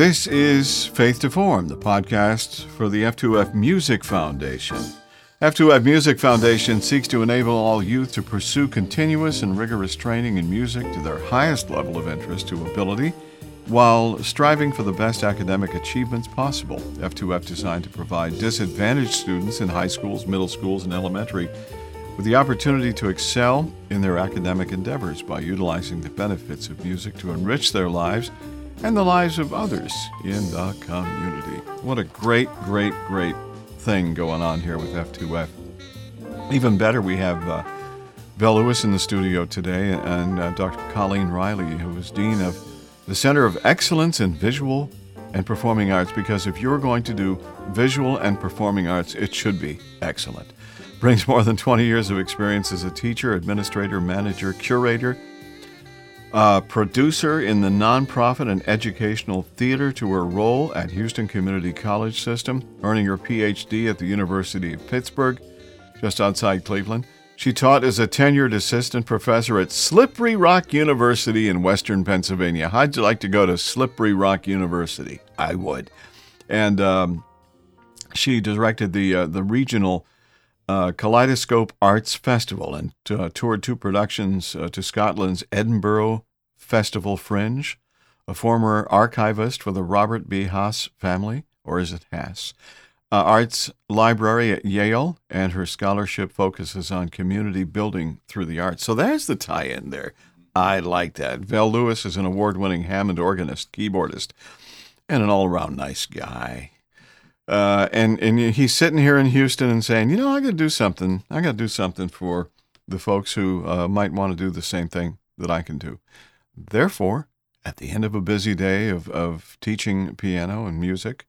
This is Faith to Form, the podcast for the F2F Music Foundation. F2F Music Foundation seeks to enable all youth to pursue continuous and rigorous training in music to their highest level of interest to ability while striving for the best academic achievements possible. F2F designed to provide disadvantaged students in high schools, middle schools, and elementary with the opportunity to excel in their academic endeavors by utilizing the benefits of music to enrich their lives and the lives of others in the community. What a great, great, great thing going on here with F2F. Even better, we have uh, Vel Lewis in the studio today and uh, Dr. Colleen Riley, who is Dean of the Center of Excellence in Visual and Performing Arts, because if you're going to do visual and performing arts, it should be excellent brings more than 20 years of experience as a teacher, administrator, manager, curator, uh, producer in the nonprofit and educational theater to her role at Houston Community College System, earning her PhD at the University of Pittsburgh, just outside Cleveland. She taught as a tenured assistant professor at Slippery Rock University in Western Pennsylvania. How'd you like to go to Slippery Rock University? I would. And um, she directed the uh, the regional uh, Kaleidoscope Arts Festival and uh, toured two productions uh, to Scotland's Edinburgh Festival Fringe. A former archivist for the Robert B. Haas family, or is it Haas? Uh, Arts Library at Yale, and her scholarship focuses on community building through the arts. So there's the tie in there. I like that. Vel Lewis is an award winning Hammond organist, keyboardist, and an all around nice guy. Uh, and and he's sitting here in Houston and saying, you know, I got to do something. I got to do something for the folks who uh, might want to do the same thing that I can do. Therefore, at the end of a busy day of, of teaching piano and music,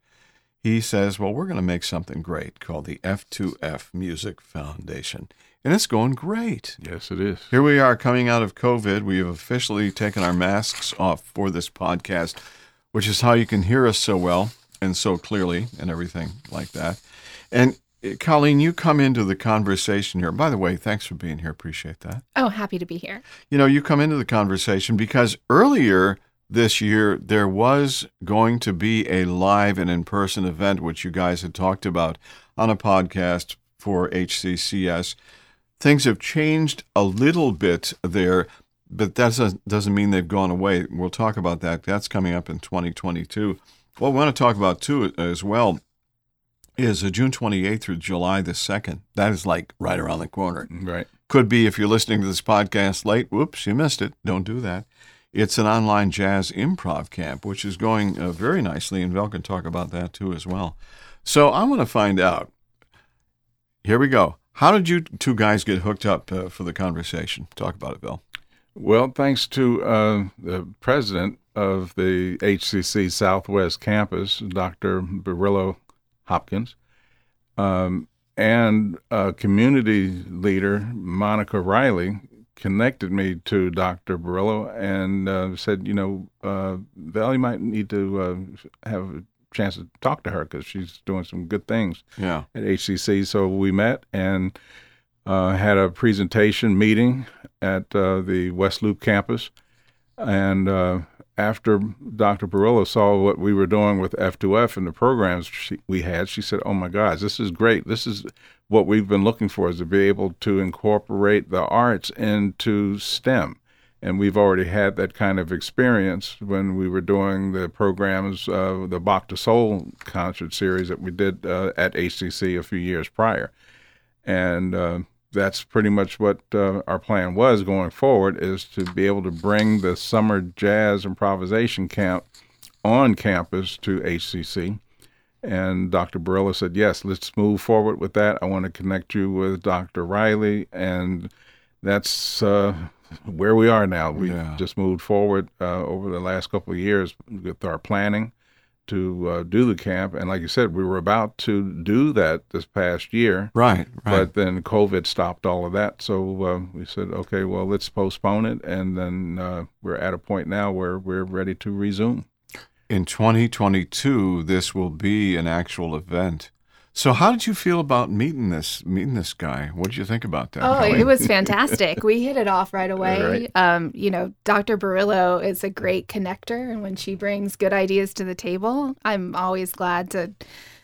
he says, well, we're going to make something great called the F2F Music Foundation. And it's going great. Yes, it is. Here we are coming out of COVID. We have officially taken our masks off for this podcast, which is how you can hear us so well and so clearly and everything like that. And uh, Colleen, you come into the conversation here. By the way, thanks for being here. Appreciate that. Oh, happy to be here. You know, you come into the conversation because earlier this year there was going to be a live and in person event, which you guys had talked about on a podcast for HCCS. Things have changed a little bit there, but that doesn't, doesn't mean they've gone away. We'll talk about that. That's coming up in 2022. What we want to talk about too as well is uh, June 28th through July the 2nd. That is like right around the corner. Right. Could be if you're listening to this podcast late. Whoops, you missed it. Don't do that. It's an online jazz improv camp, which is going uh, very nicely, and Vel can talk about that too as well. So I want to find out. Here we go. How did you two guys get hooked up uh, for the conversation? Talk about it, Vel. Well, thanks to uh, the president of the HCC Southwest campus, Dr. Burillo Hopkins, um, and a community leader, Monica Riley, connected me to Dr. Burillo and uh, said, you know, uh, Val, you might need to uh, have a chance to talk to her because she's doing some good things yeah. at HCC. So we met and uh, had a presentation meeting at uh, the West Loop campus. And uh, after Dr. Burillo saw what we were doing with F2F and the programs she, we had, she said, "Oh my gosh, this is great! This is what we've been looking for: is to be able to incorporate the arts into STEM." And we've already had that kind of experience when we were doing the programs, uh, the Bach to Soul concert series that we did uh, at HCC a few years prior, and uh, that's pretty much what uh, our plan was going forward is to be able to bring the summer jazz improvisation camp on campus to HCC. And Dr. Burillo said, yes, let's move forward with that. I want to connect you with Dr. Riley. And that's uh, where we are now. We yeah. just moved forward uh, over the last couple of years with our planning to uh, do the camp. And like you said, we were about to do that this past year. Right, right. But then COVID stopped all of that. So uh, we said, okay, well, let's postpone it. And then uh, we're at a point now where we're ready to resume. In 2022, this will be an actual event. So, how did you feel about meeting this meeting this guy? What did you think about that? Oh, Colleen? it was fantastic. we hit it off right away. Right. Um, you know, Dr. Burillo is a great connector, and when she brings good ideas to the table, I'm always glad to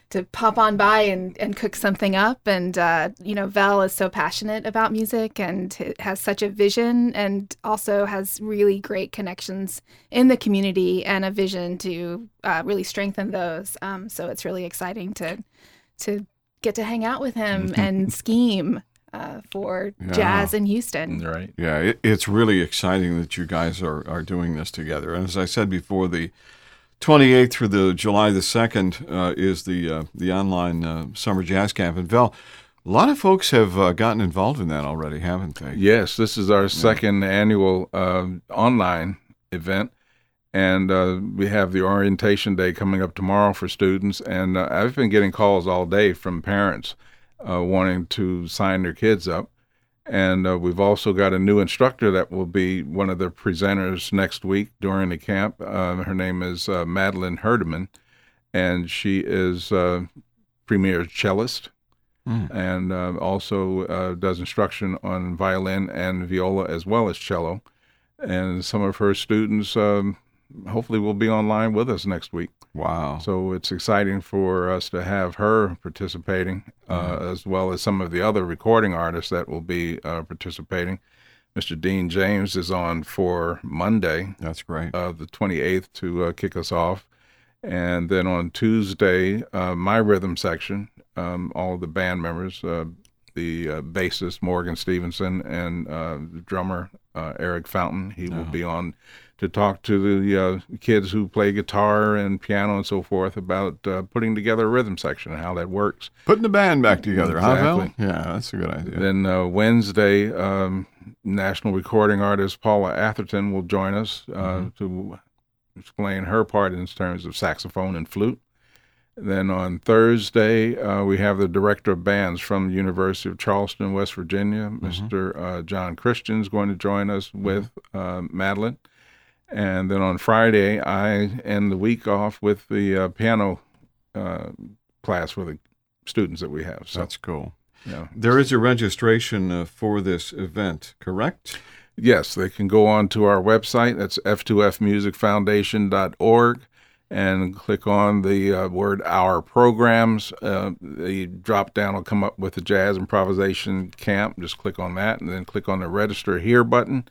to pop on by and, and cook something up. And uh, you know, Val is so passionate about music and has such a vision, and also has really great connections in the community and a vision to uh, really strengthen those. Um, so it's really exciting to to get to hang out with him and scheme uh, for Yeah. jazz in Houston. Right. Yeah, it, it's really exciting that you guys are, are doing this together. And as I said before, the 28th through the July the 2nd uh, is the uh, the online uh, summer jazz camp. And Val, a lot of folks have uh, gotten involved in that already, haven't they? Yes, this is our second annual uh, online event, and uh, we have the orientation day coming up tomorrow for students. And uh, I've been getting calls all day from parents uh, wanting to sign their kids up. And uh, we've also got a new instructor that will be one of the presenters next week during the camp. Uh, her name is uh, Madeline Herdeman, and she is premier cellist Mm. and uh, also uh, does instruction on violin and viola as well as cello. And some of her students um, hopefully will be online with us next week. Wow. So it's exciting for us to have her participating, uh, Mm-hmm. as well as some of the other recording artists that will be uh, participating. Mr. Dean James is on for Monday, That's great. uh, the 28th, to uh, kick us off. And then on Tuesday, uh, my rhythm section, um, all the band members, uh, the uh, bassist Morgan Stevenson and uh, drummer uh, Eric Fountain, he will Oh. be on to talk to the uh, kids who play guitar and piano and so forth about uh, putting together a rhythm section and how that works. Putting the band back together, huh? Exactly. Yeah, that's a good idea. Then uh, Wednesday, um, national recording artist Paula Atherton will join us uh, to explain her part in terms of saxophone and flute. Then on Thursday, uh, we have the director of bands from the University of Charleston, West Virginia, Mr. Uh, John Christian, is going to join us with uh, Madeline. And then on Friday, I end the week off with the uh, piano uh, class for the students that we have. So, That's cool. yeah. There is a registration uh, for this event, correct? Yes, they can go on to our website. That's f2fmusicfoundation.org and click on the uh, word Our Programs. Uh, the drop down will come up with the Jazz Improvisation Camp. Just click on that and then click on the Register Here button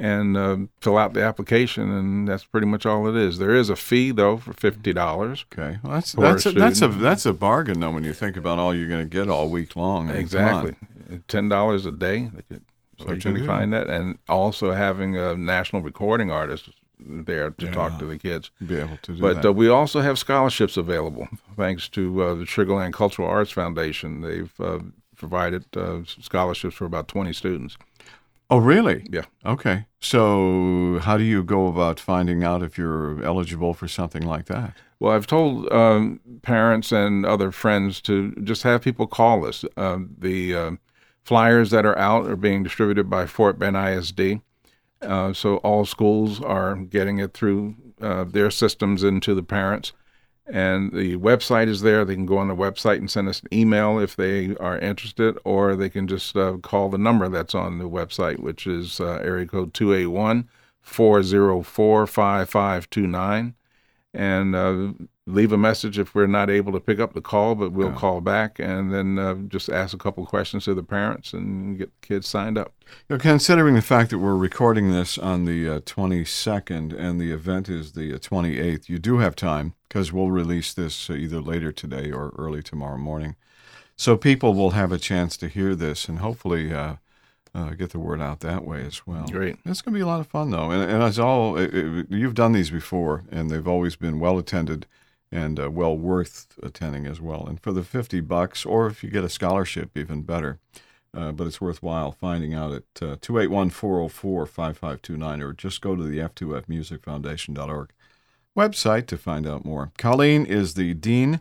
and uh, fill out the application. And that's pretty much all it is. There is a fee, though, for $50. Okay, well, that's that's a a, that's a that's a bargain though when you think about all you're going to get all week long. I mean, come on. Exactly. Ten dollars a day. So you can find that, and also having a national recording artist there to Yeah. talk to the kids. Be able to do But that. uh, we also have scholarships available, thanks to uh, the Sugarland Cultural Arts Foundation. They've uh, provided uh, scholarships for about twenty students. Oh, really? Yeah. Okay. So, how do you go about finding out if you're eligible for something like that? Well, I've told um, parents and other friends to just have people call us. Um, the um flyers that are out are being distributed by Fort Bend ISD. Uh, so all schools are getting it through uh, their systems into the parents. And the website is there. They can go on the website and send us an email if they are interested, or they can just uh, call the number that's on the website, which is uh, area code 281 404 5529 and uh, leave a message if we're not able to pick up the call, but we'll Yeah. call back and then uh, just ask a couple questions to the parents and get the kids signed up. You know, considering the fact that we're recording this on the uh, 22nd and the event is the uh, 28th, you do have time because we'll release this uh, either later today or early tomorrow morning. So people will have a chance to hear this and hopefully uh, uh, get the word out that way as well. Great. It's going to be a lot of fun, though. And, and as all, it, it, you've done these before, and they've always been well attended and uh, well worth attending as well. And for the 50 bucks, or if you get a scholarship, even better. Uh, but it's worthwhile finding out at uh, 281 404 5529 or just go to the F2FMusicFoundation.org website to find out more. Colleen is the Dean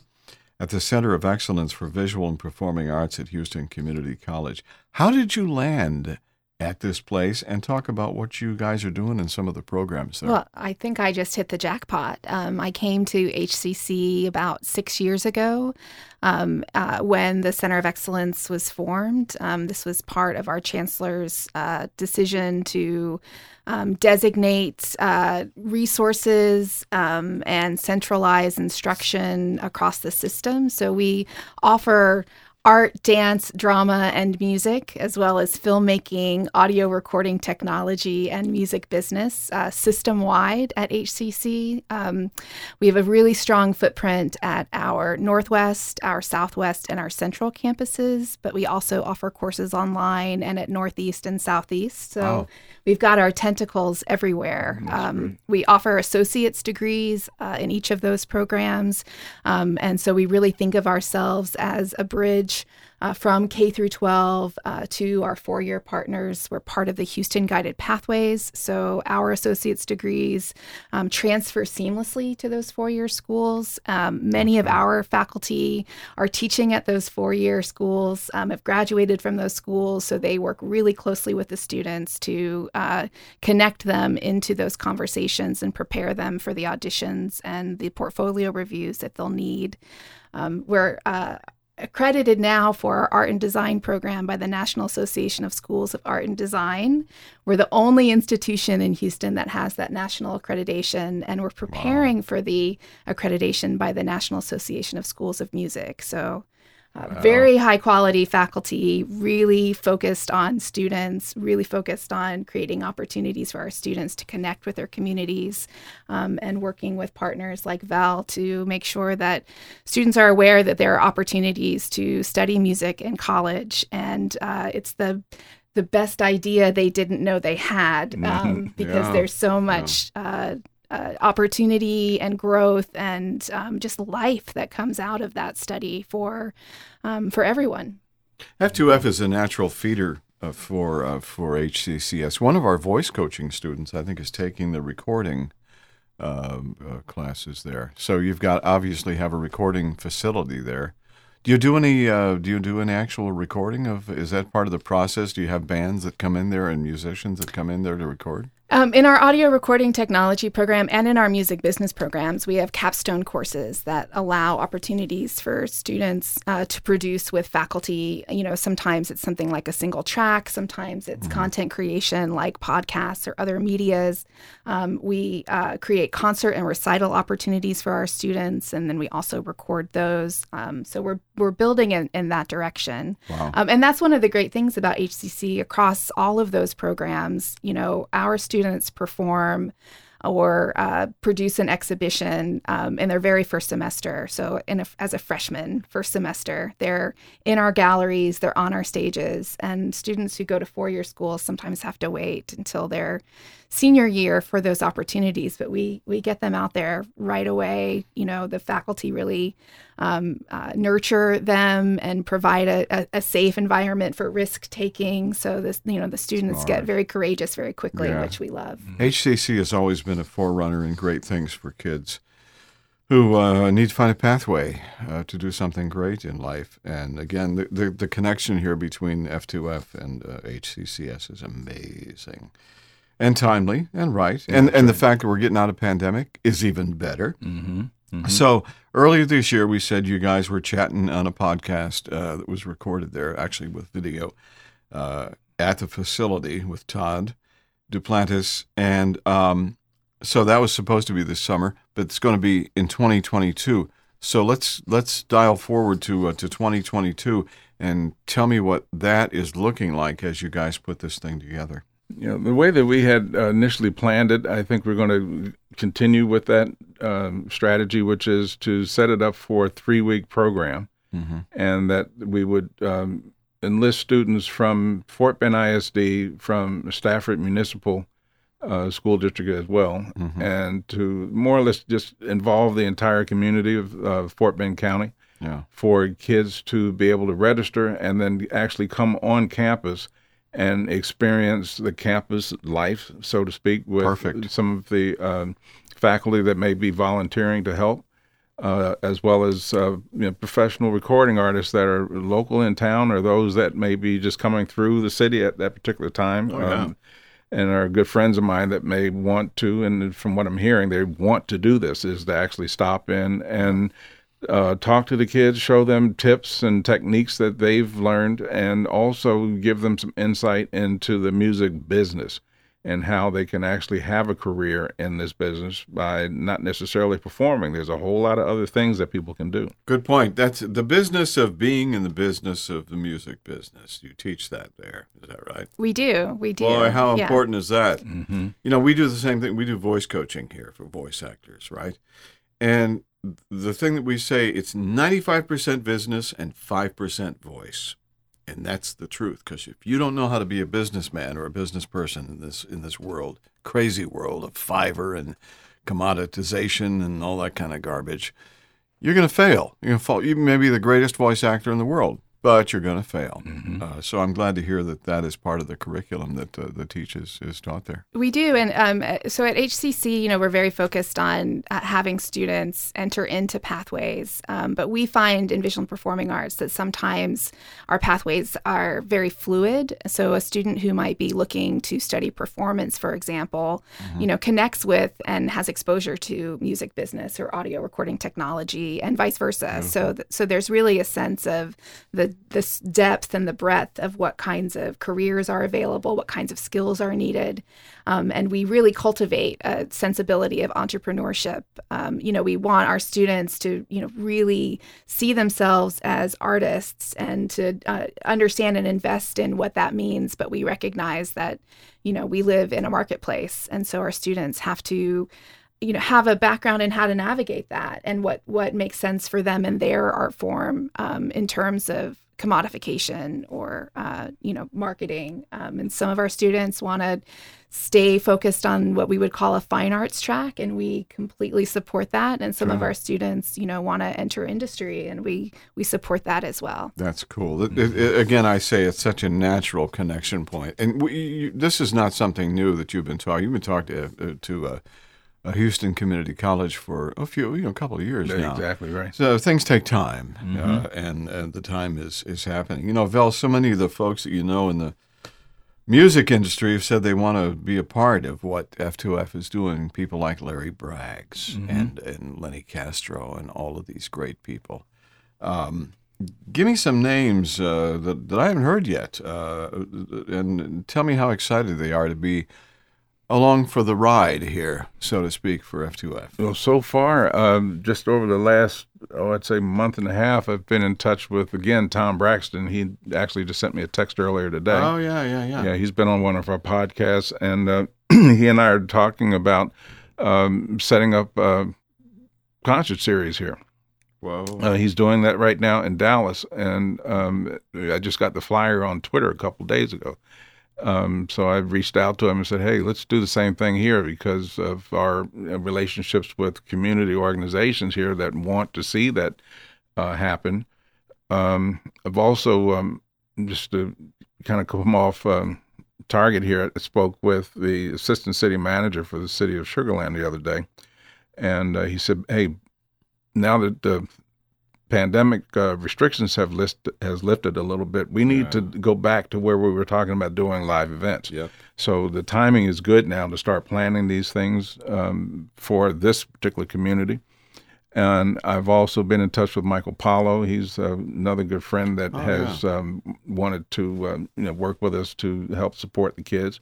at the Center of Excellence for Visual and Performing Arts at Houston Community College. How did you land at this place and talk about what you guys are doing and some of the programs there. Well, I think I just hit the jackpot. Um, I came to HCC about six years ago um, uh, when the Center of Excellence was formed. Um, this was part of our chancellor's uh, decision to um, designate uh, resources um, and centralize instruction across the system. So we offer art, dance, drama, and music, as well as filmmaking, audio recording technology, and music business uh, system wide at HCC. Um, we have a really strong footprint at our Northwest, our Southwest, and our Central campuses, but we also offer courses online and at Northeast and Southeast. So wow. We've got our tentacles everywhere. Um, we offer associate's degrees uh, in each of those programs. Um, and so we really think of ourselves as a bridge uh, from K through 12 uh, to our four year partners. We're part of the Houston Guided Pathways. So our associate's degrees um, transfer seamlessly to those four year schools. Um, many of our faculty are teaching at those four year schools, um, have graduated from those schools. So they work really closely with the students to uh, connect them into those conversations and prepare them for the auditions and the portfolio reviews that they'll need. Um, we're uh, accredited now for our art and design program by the National Association of Schools of Art and Design. We're the only institution in Houston that has that national accreditation, and we're preparing wow. for the accreditation by the National Association of Schools of Music. So uh, wow. Very high quality faculty, really focused on students, really focused on creating opportunities for our students to connect with their communities um, and working with partners like Val to make sure that students are aware that there are opportunities to study music in college. And uh, it's the the best idea they didn't know they had um, because yeah. there's so much yeah. uh, uh, opportunity and growth and um, just life that comes out of that study for um, for everyone. F2F is a natural feeder uh, for uh, for HCCS. One of our voice coaching students, I think, is taking the recording um, uh, classes there. So you've got obviously have a recording facility there. Do you do any? Uh, do you do any actual recording of? Is that part of the process? Do you have bands that come in there and musicians that come in there to record? Um, in our audio recording technology program and in our music business programs, we have capstone courses that allow opportunities for students uh, to produce with faculty. You know, sometimes it's something like a single track, sometimes it's mm-hmm. content creation like podcasts or other medias. Um, we uh, create concert and recital opportunities for our students, and then we also record those. Um, so we're we're building in, in that direction, wow. Um, and that's one of the great things about HCC across all of those programs. You know, our students perform or uh, produce an exhibition um, in their very first semester. So, a, as a freshman, first semester, they're in our galleries, they're on our stages, and students who go to four year schools sometimes have to wait until they're senior year for those opportunities, but we we get them out there right away. You know, the faculty really um, uh, nurture them and provide a, a, a, safe environment for risk taking. So this, you know, the students Smart. get very courageous very quickly, yeah. which we love. HCC mm-hmm. has always been a forerunner in great things for kids who uh, need to find a pathway uh, to do something great in life. And again, the, the, the connection here between F2F and uh, HCCS is amazing and timely and right. And and the fact that we're getting out of pandemic is even better. Mm-hmm. Mm-hmm. So earlier this year, we said you guys were chatting on a podcast uh, that was recorded there, actually with video, uh, at the facility with Todd Duplantis, and um, so that was supposed to be this summer, but it's going to be in 2022. So let's let's dial forward to uh, to 2022 and tell me what that is looking like as you guys put this thing together you know, the way that we had uh, initially planned it, I think we're going to continue with that um, strategy, which is to set it up for a three week program, mm-hmm. and that we would um, enlist students from Fort Bend ISD, from Stafford Municipal uh, School District as well, mm-hmm. and to more or less just involve the entire community of uh, Fort Bend County. Yeah. For kids to be able to register and then actually come on campus and experience the campus life, so to speak, with Perfect. some of the um, faculty that may be volunteering to help. uh, as well as uh, you know, professional recording artists that are local in town or those that may be just coming through the city at that particular time. Oh, yeah. um, and are good friends of mine that may want to, and from what I'm hearing, they want to do this is to actually stop in and uh, talk to the kids, show them tips and techniques that they've learned, and also give them some insight into the music business and how they can actually have a career in this business by not necessarily performing. There's a whole lot of other things that people can do. Good point. That's the business of being in the business of the music business. You teach that there. Is that right? We do. We do. Boy, how Yeah. important is that? Mm-hmm. You know, we do the same thing. We do voice coaching here for voice actors, right? And the thing that we say, it's 95% business and 5% voice. And that's the truth because if you don't know how to be a businessman or a business person in this in this world, crazy world of Fiverr and commoditization and all that kind of garbage, you're going to fail. You're going to fall. You may be the greatest voice actor in the world, but you're going to fail. Uh, so I'm glad to hear that that is part of the curriculum that uh, the teach is, is taught there. We do, and um, uh, so at HCC, you know, we're very focused on uh, having students enter into pathways. Um, but we find in visual and performing arts that sometimes our pathways are very fluid. So a student who might be looking to study performance, for example, you know, connects with and has exposure to music business or audio recording technology, and vice versa. So, th- so there's really a sense of the this depth and the breadth of what kinds of careers are available, what kinds of skills are needed, um, and we really cultivate a sensibility of entrepreneurship. Um, you know, we want our students to you know really see themselves as artists and to uh, understand and invest in what that means. But we recognize that you know we live in a marketplace, and so our students have to you know have a background in how to navigate that and what what makes sense for them in their art form um, in terms of commodification or uh, you know marketing. Um, and some of our students want to stay focused on what we would call a fine arts track and we completely support that. And some of our students you know want to enter industry and we we support that as well. That's cool. It- it- it- again, I say it's such a natural connection point, and we, you, this is not something new that you've been talking. You've been talking to, uh, to uh, Houston Community College for a few, you know, a couple of years now. Exactly right. So things take time, uh, and and the time is is happening. You know, Vel, so many of the folks that you know in the music industry have said they want to be a part of what F2F is doing. People like Larry Braggs and and Lenny Castro and all of these great people. Um, give me some names uh, that that I haven't heard yet, uh, and tell me how excited they are to be along for the ride here, so to speak, for F2F. Well, so far, um, just over the last, oh, I'd say month and a half, I've been in touch with again Tom Braxton. He actually just sent me a text earlier today. Oh yeah, yeah, yeah. Yeah, he's been on one of our podcasts, and uh, he and I are talking about um, setting up a concert series here. Whoa. Uh, he's doing that right now in Dallas, and um, I just got the flyer on Twitter a couple days ago. Um, so I reached out to him and said, "Hey, let's do the same thing here because of our relationships with community organizations here that want to see that uh, happen." Um, I've also um, just to kind of come off um, target here. I spoke with the assistant city manager for the city of Sugarland the other day, and uh, he said, "Hey, now that the pandemic uh, restrictions have list has lifted a little bit, we need to go back to where we were talking about doing live events. Yep. So the timing is good now to start planning these things um, for this particular community. And I've also been in touch with Michael Paulo. He's uh, another good friend that Oh, has um, wanted to um, you know work with us to help support the kids.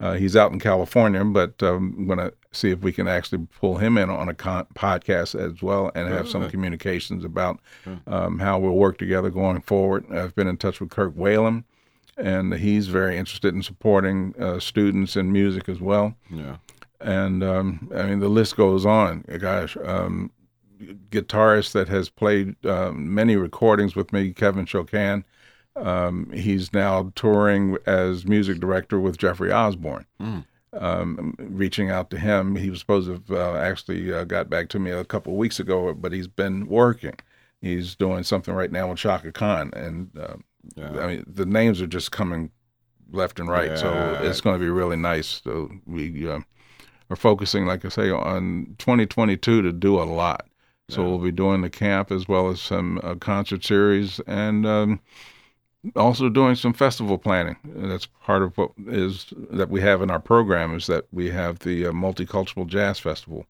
Uh, he's out in California, but um, I'm going to see if we can actually pull him in on a con- podcast as well and have some communications about um, how we'll work together going forward. I've been in touch with Kirk Whalum, and he's very interested in supporting uh, students in music as well. Yeah. And um, I mean, the list goes on. Gosh, um, guitarist that has played um, many recordings with me, Kevin Chokan. Um, he's now touring as music director with Jeffrey Osborne. Mm. Um, reaching out to him, he was supposed to have uh, actually uh, got back to me a couple of weeks ago, but he's been working. He's doing something right now with Chaka Khan, and um, Yeah. I mean the names are just coming left and right. So it's going to be really nice. So we uh, are focusing, like I say, on 2022 to do a lot. So Yeah. we'll be doing the camp as well as some uh, concert series and um, also doing some festival planning. That's part of what is that we have in our program is that we have the uh, multicultural jazz festival.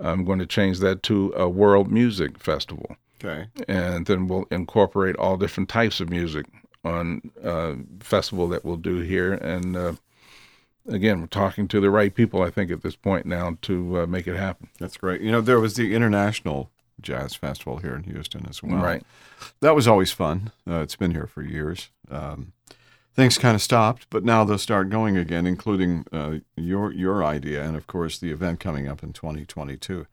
I'm going to change that to a world music festival Okay. and then we'll incorporate all different types of music on uh, festival that we'll do here. And uh, again, we're talking to the right people, I think, at this point now to uh, make it happen. That's great. You know, there was the International Jazz Festival here in Houston as well. Right. That was always fun. Uh, it's been here for years. Um, things kind of stopped, but now they'll start going again, including uh, your your idea, and of course the event coming up in 2022.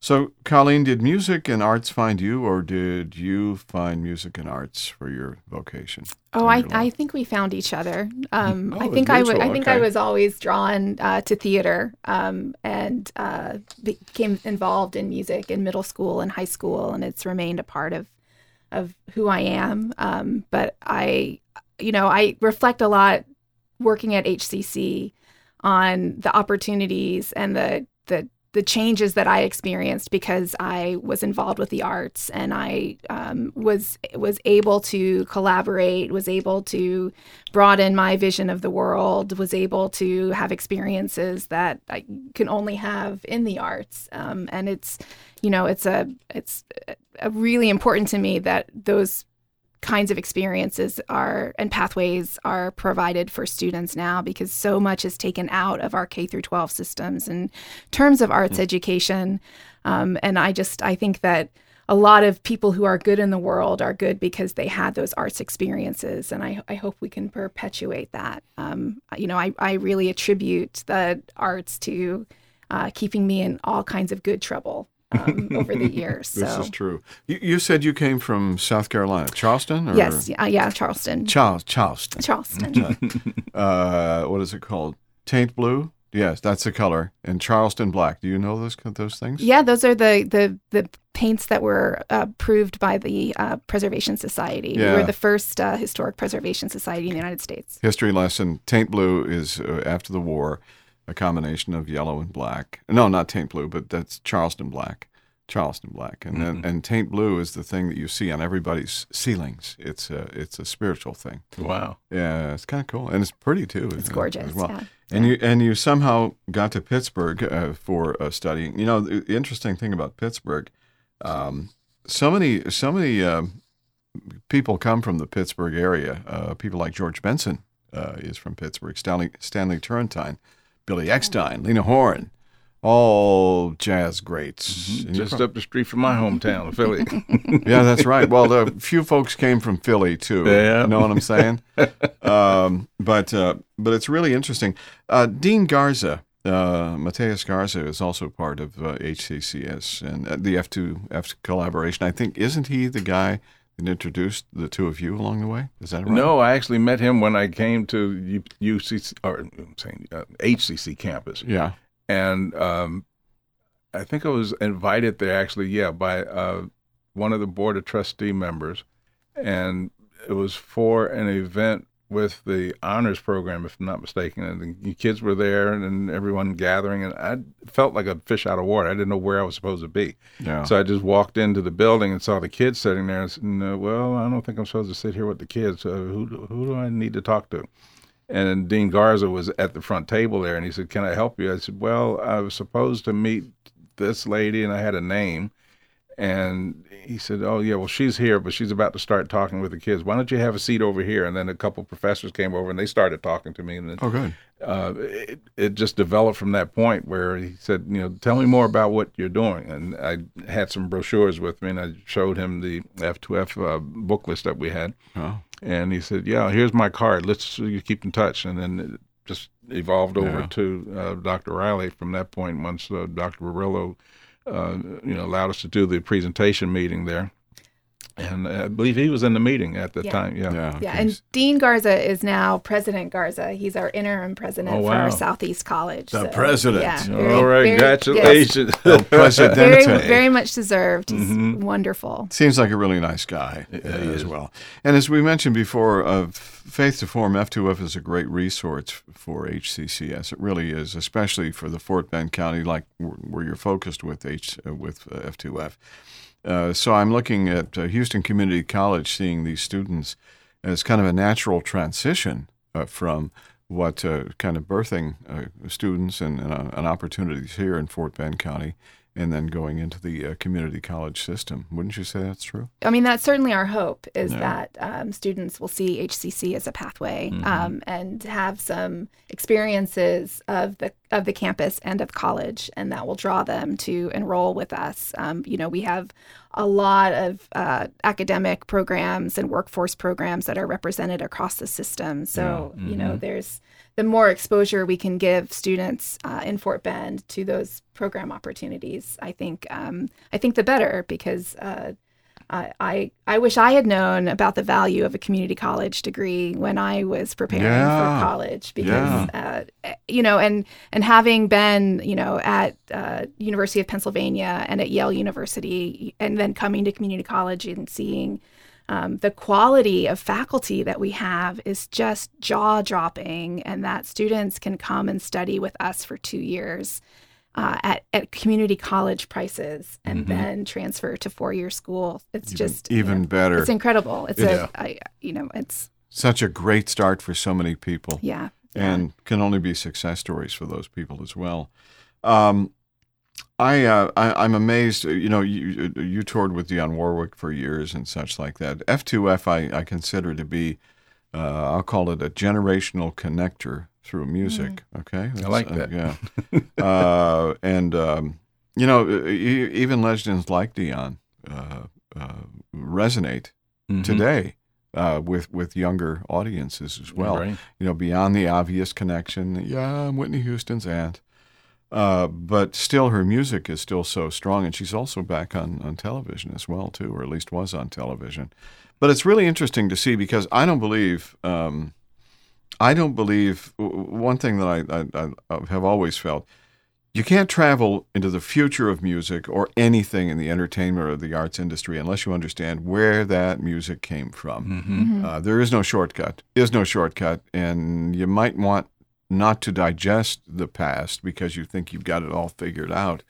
So, Colleen, did music and arts find you, or did you find music and arts for your vocation? Oh, I, life? I think we found each other. Um, Oh, I think I wa- mutual, I think I was always drawn uh, to theater um, and uh, became involved in music in middle school and high school, and it's remained a part of of who I am. Um, but I, you know, I reflect a lot working at HCC on the opportunities and the the the changes that I experienced because I was involved with the arts and I um, was was able to collaborate, was able to broaden my vision of the world, was able to have experiences that I can only have in the arts, um, and it's you know it's a it's a really important to me that those kinds of experiences are and pathways are provided for students now because so much is taken out of our K through 12 systems in terms of arts education. Um, and I just I think that a lot of people who are good in the world are good because they had those arts experiences and I, I hope we can perpetuate that. Um, you know I, I really attribute the arts to uh, keeping me in all kinds of good trouble um, over the years This so is true. You, you said you came from South Carolina, Charleston, or yes yeah, yeah Charleston Charles, Charleston. Charleston uh, what is it called? Haint blue. Yes, that's the color. And Charleston black. Do you know those those things? Yeah, those are the the the paints that were uh, approved by the uh, Preservation Society. We Yeah. were the first uh, historic preservation society in the United States. History lesson. Haint blue is uh, after the war, a combination of yellow and black. No, not haint blue, but that's Charleston black. Charleston black, and then and haint blue is the thing that you see on everybody's ceilings. It's a it's a spiritual thing. Wow. Yeah, it's kind of cool, and it's pretty too. It's uh, gorgeous. as well. Yeah. And you and you somehow got to Pittsburgh uh, for uh, studying. You know, the the interesting thing about Pittsburgh, um, so many so many um, people come from the Pittsburgh area. Uh, people like George Benson uh, is from Pittsburgh. Stanley Stanley Turrentine, Billy Eckstine, Lena Horne, all jazz greats. You're Just up the street from my hometown, of Philly. yeah, that's right. Well, a few folks came from Philly too. Yeah. You know what I'm saying? um, but uh, but it's really interesting. Uh, Dean Garza, uh, Mateus Garza, is also part of uh, HCCS and uh, the F2F collaboration. I think isn't he the guy that introduced the two of you along the way? Is that right? No, I actually met him when I came to UCC or I'm saying uh, HCC campus, Yeah. and um, I think I was invited there actually, yeah, by uh, one of the board of trustee members, and it was for an event with the honors program, if I'm not mistaken. And the kids were there, and everyone gathering, and I felt like a fish out of water. I didn't know where I was supposed to be. Yeah. So I just walked into the building and saw the kids sitting there and said, no, well, I don't think I'm supposed to sit here with the kids. Uh, who, who do I need to talk to? And Dean Garza was at the front table there and he said, Can I help you? I said, Well, I was supposed to meet this lady and I had a name. And he said, Oh, yeah, well, she's here, but she's about to start talking with the kids. Why don't you have a seat over here? And then a couple professors came over and they started talking to me. And then oh, good. uh, it, it just developed from that point where he said, you know, tell me more about what you're doing. And I had some brochures with me, and I showed him the F2F uh, book list that we had. Oh. And he said, yeah, here's my card. Let's keep in touch. And then it just evolved over Yeah. to uh, Dr. Riley from that point once uh, Dr. Burillo, Uh, you know, allowed us to do the presentation meeting there. And I believe he was in the meeting at the Yeah. time. Yeah. Yeah. Yeah, and Dean Garza is now President Garza. He's our interim president Oh, for our. Southeast College. The so, president. Yeah, very- All right. very- Congratulations. El Presidente. very, very much deserved. He's Mhm. wonderful. Seems like a really nice guy uh, as well. And as we mentioned before, uh, Faith to Form F2F is a great resource for HCCS. It really is, especially for the Fort Bend County, like where where you're focused with H uh, with uh, F2F. Uh, so I'm looking at uh, Houston Community College, seeing these students as kind of a natural transition uh, from what uh, kind of birthing uh, students and, and, and opportunities here in Fort Bend County, and then going into the uh, community college system. Wouldn't you say that's true? I mean, that's certainly our hope is Yeah. that um, students will see HCC as a pathway Mhm. um, and have some experiences of the of the campus and of college, and that will draw them to enroll with us. Um, you know, we have a lot of uh, academic programs and workforce programs that are represented across the system. So, Yeah. you know, Mhm. there's the more exposure we can give students uh, in Fort Bend to those program opportunities, I think um, I think the better because uh, I, I I wish I had known about the value of a community college degree when I was preparing Yeah. for college because uh, you know and and having been you know at uh, University of Pennsylvania and at Yale University and then coming to community college and seeing um, the quality of faculty that we have is just jaw dropping, and that students can come and study with us for two years uh, at, at community college prices and Mhm. then transfer to four year school. It's Even, just you even know, better. it's incredible. It's Yeah. a, I, you know, it's Such a great start for so many people. yeah, yeah. and can only be success stories for those people as well. Um, I, uh, I I'm amazed. You know, you you toured with Dionne Warwick for years and such like that. F2F I, I consider to be, uh, I'll call it a generational connector through music. Okay, I like that. uh, yeah, uh, and um, you know, even legends like Dionne uh, uh, resonate Mhm. today uh, with with younger audiences as well Right. you know, beyond the obvious connection. Yeah, I'm Whitney Houston's aunt. Uh, but still, her music is still so strong, and she's also back on, on television as well, too, or at least was on television. But it's really interesting to see because I don't believe, um, I don't believe w- w- one thing that I, I, I have always felt. You can't travel into the future of music or anything in the entertainment or the arts industry unless you understand where that music came from. hmm Uh, there is no shortcut. Is no shortcut, and you might want not to digest the past because you think you've got it all figured out.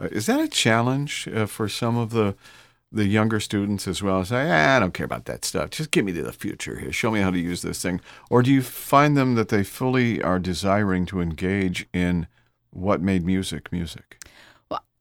Uh, is that a challenge uh, for some of the the younger students as well? Say, ah, I don't care about that stuff. Just get me to the future here. Show me how to use this thing. Or do you find them that they fully are desiring to engage in what made music music?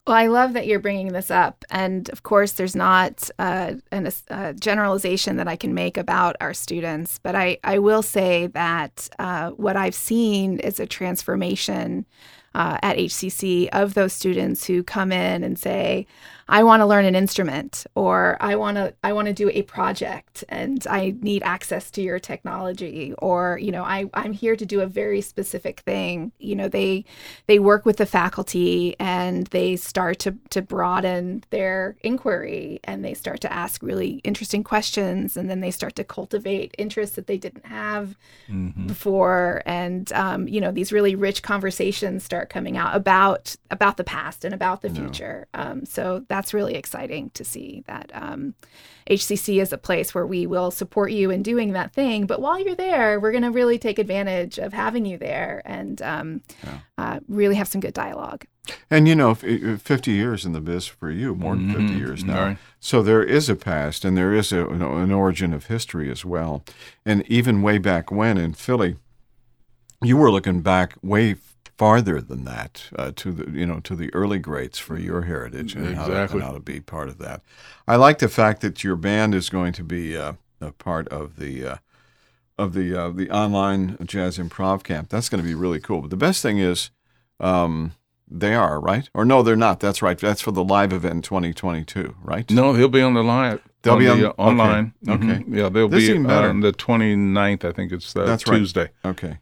Well, I love that you're bringing this up. And of course, there's not uh, a generalization that I can make about our students, but I, I will say that uh, what I've seen is a transformation uh, at HCC of those students who come in and say, I want to learn an instrument or I want to I want to do a project and I need access to your technology or you know I I'm here to do a very specific thing. You know they they work with the faculty and they start to to broaden their inquiry and they start to ask really interesting questions and then they start to cultivate interests that they didn't have hmm before. And um, you know these really rich conversations start coming out about about the past and about the future. Um, so that's really exciting to see that um, hcc is a place where we will support you in doing that thing but while you're there we're going to really take advantage of having you there and um, Yeah. uh, really have some good dialogue And you know, uh, 50 years in the biz for you, more than 50 Mhm. years now. Right. So there is a past and there is a, an an origin of history as well. And even way back when in Philly, you were looking back way farther than that uh, to the you know to the early greats for your heritage and, how, to, Exactly. and how to be part of that. I like the fact that your band is going to be uh, a part of the uh, of the uh, the online jazz improv camp. That's going to be really cool. But the best thing is. Um, they are right, or no? They're not. That's right. That's for the live event in 2022, right? No, he'll be on the line. They'll on be the, on- uh, online. okay, Mhm. okay. Yeah, they'll This be better. on the 29th. I think it's uh, That's right. Tuesday. Okay.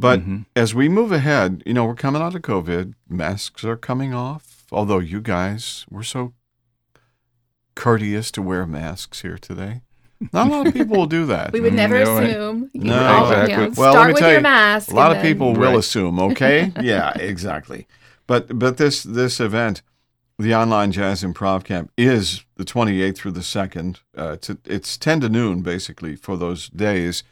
But Mhm. as we move ahead, you know, we're coming out of COVID. Masks are coming off. Although you guys were so courteous to wear masks here today? Not a lot of people will do that. We would never No, right. assume. You No, know, exactly. you know, Well, let start me with tell your you, mask. A lot and of then- people will assume, okay? yeah, exactly. But but this this event, the online jazz improv camp, is the 28th through the 2nd. Uh, it's it's 10 to noon basically for those days.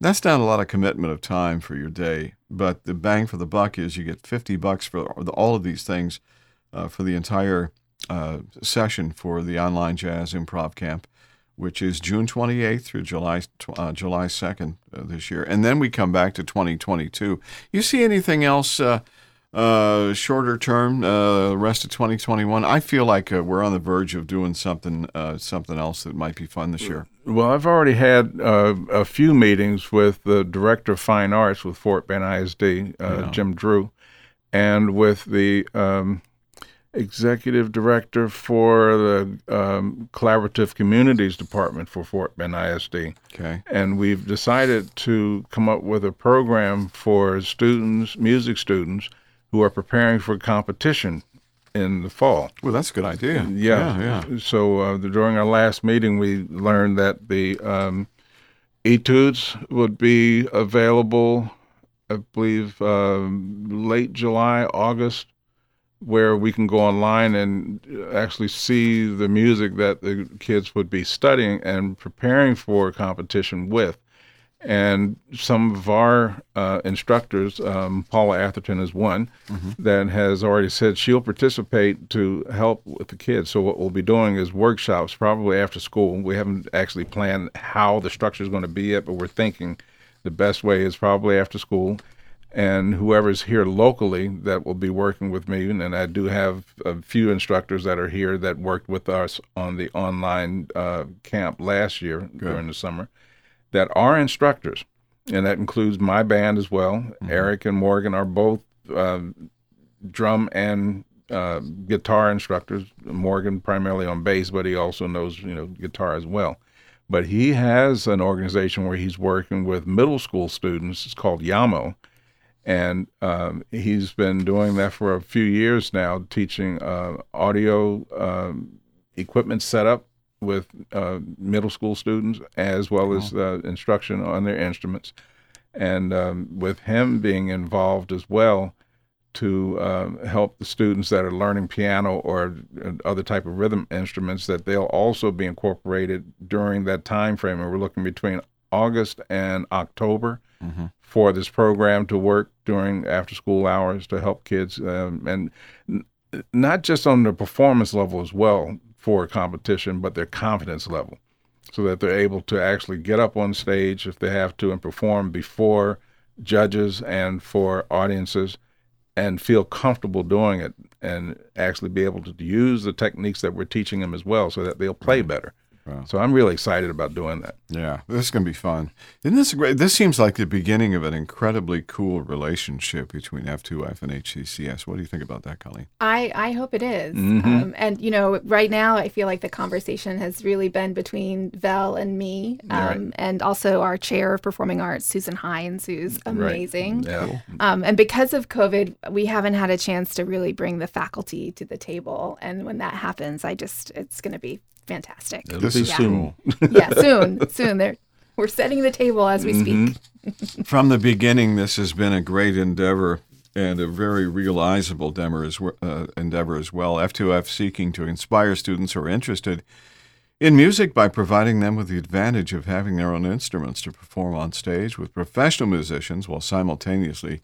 That's not a lot of commitment of time for your day, but the bang for the buck is you get 50 bucks for all of these things uh, for the entire uh, session for the online jazz improv camp, which is June 28th through July uh, July 2nd uh, this year, and then we come back to 2022. You see anything else uh, shorter term, uh, rest of 2021? I feel like uh, we're on the verge of doing something uh, something else that might be fun this year. Well, I've already had uh, a few meetings with the director of fine arts with Fort Bend ISD, uh, Yeah. Jim Drew, and with the um, executive director for the um, collaborative communities department for Fort Bend ISD. Okay. and we've decided to come up with a program for students, music students, who are preparing for competition in the fall. Well, that's a good idea. Yeah, Yeah. yeah. So uh, the, during our last meeting, we learned that the um, etudes would be available, I believe, um, late July, August, where we can go online and actually see the music that the kids would be studying and preparing for competition with. And some of our uh, instructors, um, Paula Atherton is one, that has already said she'll participate to help with the kids. So what we'll be doing is workshops, probably after school. We haven't actually planned how the structure is going to be yet, but we're thinking the best way is probably after school. And whoever's here locally that will be working with me, and I do have a few instructors that are here that worked with us on the online uh, camp last year during the summer that are instructors, and that includes my band as well. Eric and Morgan are both um, drum and uh, guitar instructors. Morgan primarily on bass, but he also knows you know guitar as well. But he has an organization where he's working with middle school students. It's called Yamo, and um, he's been doing that for a few years now, teaching uh, audio um, equipment setup with uh, middle school students as well as uh, instruction on their instruments. And um, with him being involved as well to um, help the students that are learning piano or uh, other type of rhythm instruments, that they'll also be incorporated during that time frame. And we're looking between August and October for this program to work during after school hours to help kids um, and n- not just on the performance level as well for a competition, but their confidence level, so that they're able to actually get up on stage if they have to and perform before judges and for audiences and feel comfortable doing it and actually be able to use the techniques that we're teaching them as well so that they'll play better. Wow. So I'm really excited about doing that. Yeah, this is going to be fun. Isn't this great? This seems like the beginning of an incredibly cool relationship between F2F and HCCS. What do you think about that, Colleen? I, I hope it is. Mm-hmm. Um, and, you know, right now I feel like the conversation has really been between Vel and me, um, Right. and also our chair of performing arts, Susan Hines, who's amazing. Yeah. Um, and because of COVID, we haven't had a chance to really bring the faculty to the table. And when that happens, I just, it's going to be fantastic. It'll This be is soon. yeah, soon, soon. There, we're setting the table as we speak. From the beginning, this has been a great endeavor and a very realizable endeavor as, uh, endeavor as well. F2F seeking to inspire students who are interested in music by providing them with the advantage of having their own instruments to perform on stage with professional musicians while simultaneously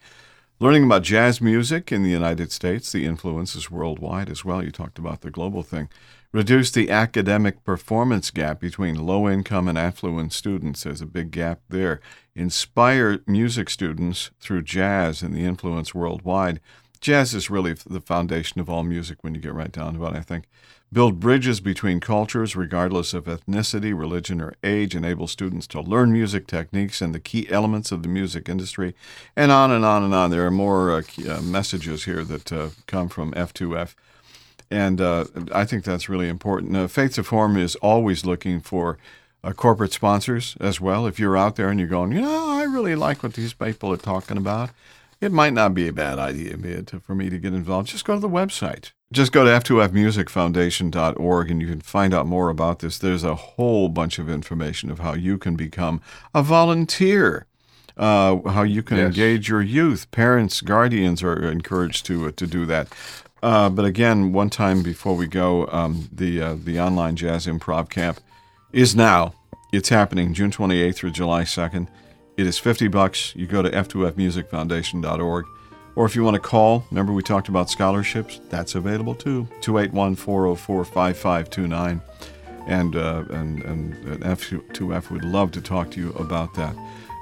learning about jazz music in the United States, the influences worldwide as well. You talked about the global thing. Reduce the academic performance gap between low income and affluent students. There's a big gap there. Inspire music students through jazz and the influence worldwide. Jazz is really the foundation of all music when you get right down to it, I think. Build bridges between cultures, regardless of ethnicity, religion, or age. Enable students to learn music techniques and the key elements of the music industry, and on and on and on. There are more uh, uh, messages here that uh, come from F2F, and uh, I think that's really important. Uh, Faith to Form is always looking for uh, corporate sponsors as well. If you're out there and you're going, you know, I really like what these people are talking about, it might not be a bad idea to, for me to get involved. Just go to the website, just go to f2fmusicfoundation.org and you can find out more about this. There's a whole bunch of information of how you can become a volunteer, uh, how you can Yes. engage your youth. Parents, guardians are encouraged to uh, to do that. Uh, but again, one time before we go, um, the uh, the online jazz improv camp is now. It's happening June 28th through July 2nd. It is 50 bucks. You go to f2fmusicfoundation.org. Or if you want to call, remember we talked about scholarships? That's available too. 281 404 5529. And, uh, and, and F2F would love to talk to you about that.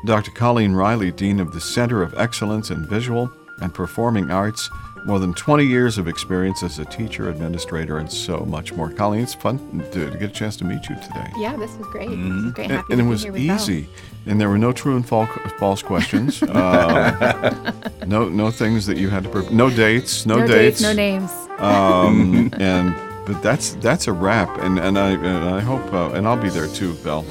Dr. Colleen Riley, Dean of the Center of Excellence in Visual and Performing Arts, more than 20 years of experience as a teacher, administrator, and so much more. Colleen, it's fun to, to get a chance to meet you today. Yeah, this was great. This was great. And, and it was here with easy, and there were no true and false, false questions. Um, no, no things that you had to. Pre- no dates. No, No dates, no names. um, and but that's that's a wrap, and and I and I hope uh, and I'll be there too, Vel.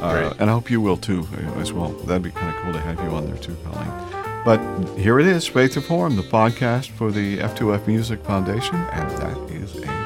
Uh, and I hope you will too uh, as well. That'd be kind of cool to have you on there too, Colleen. But here it is, Faith to Form, the podcast for the F2F Music Foundation, and that is a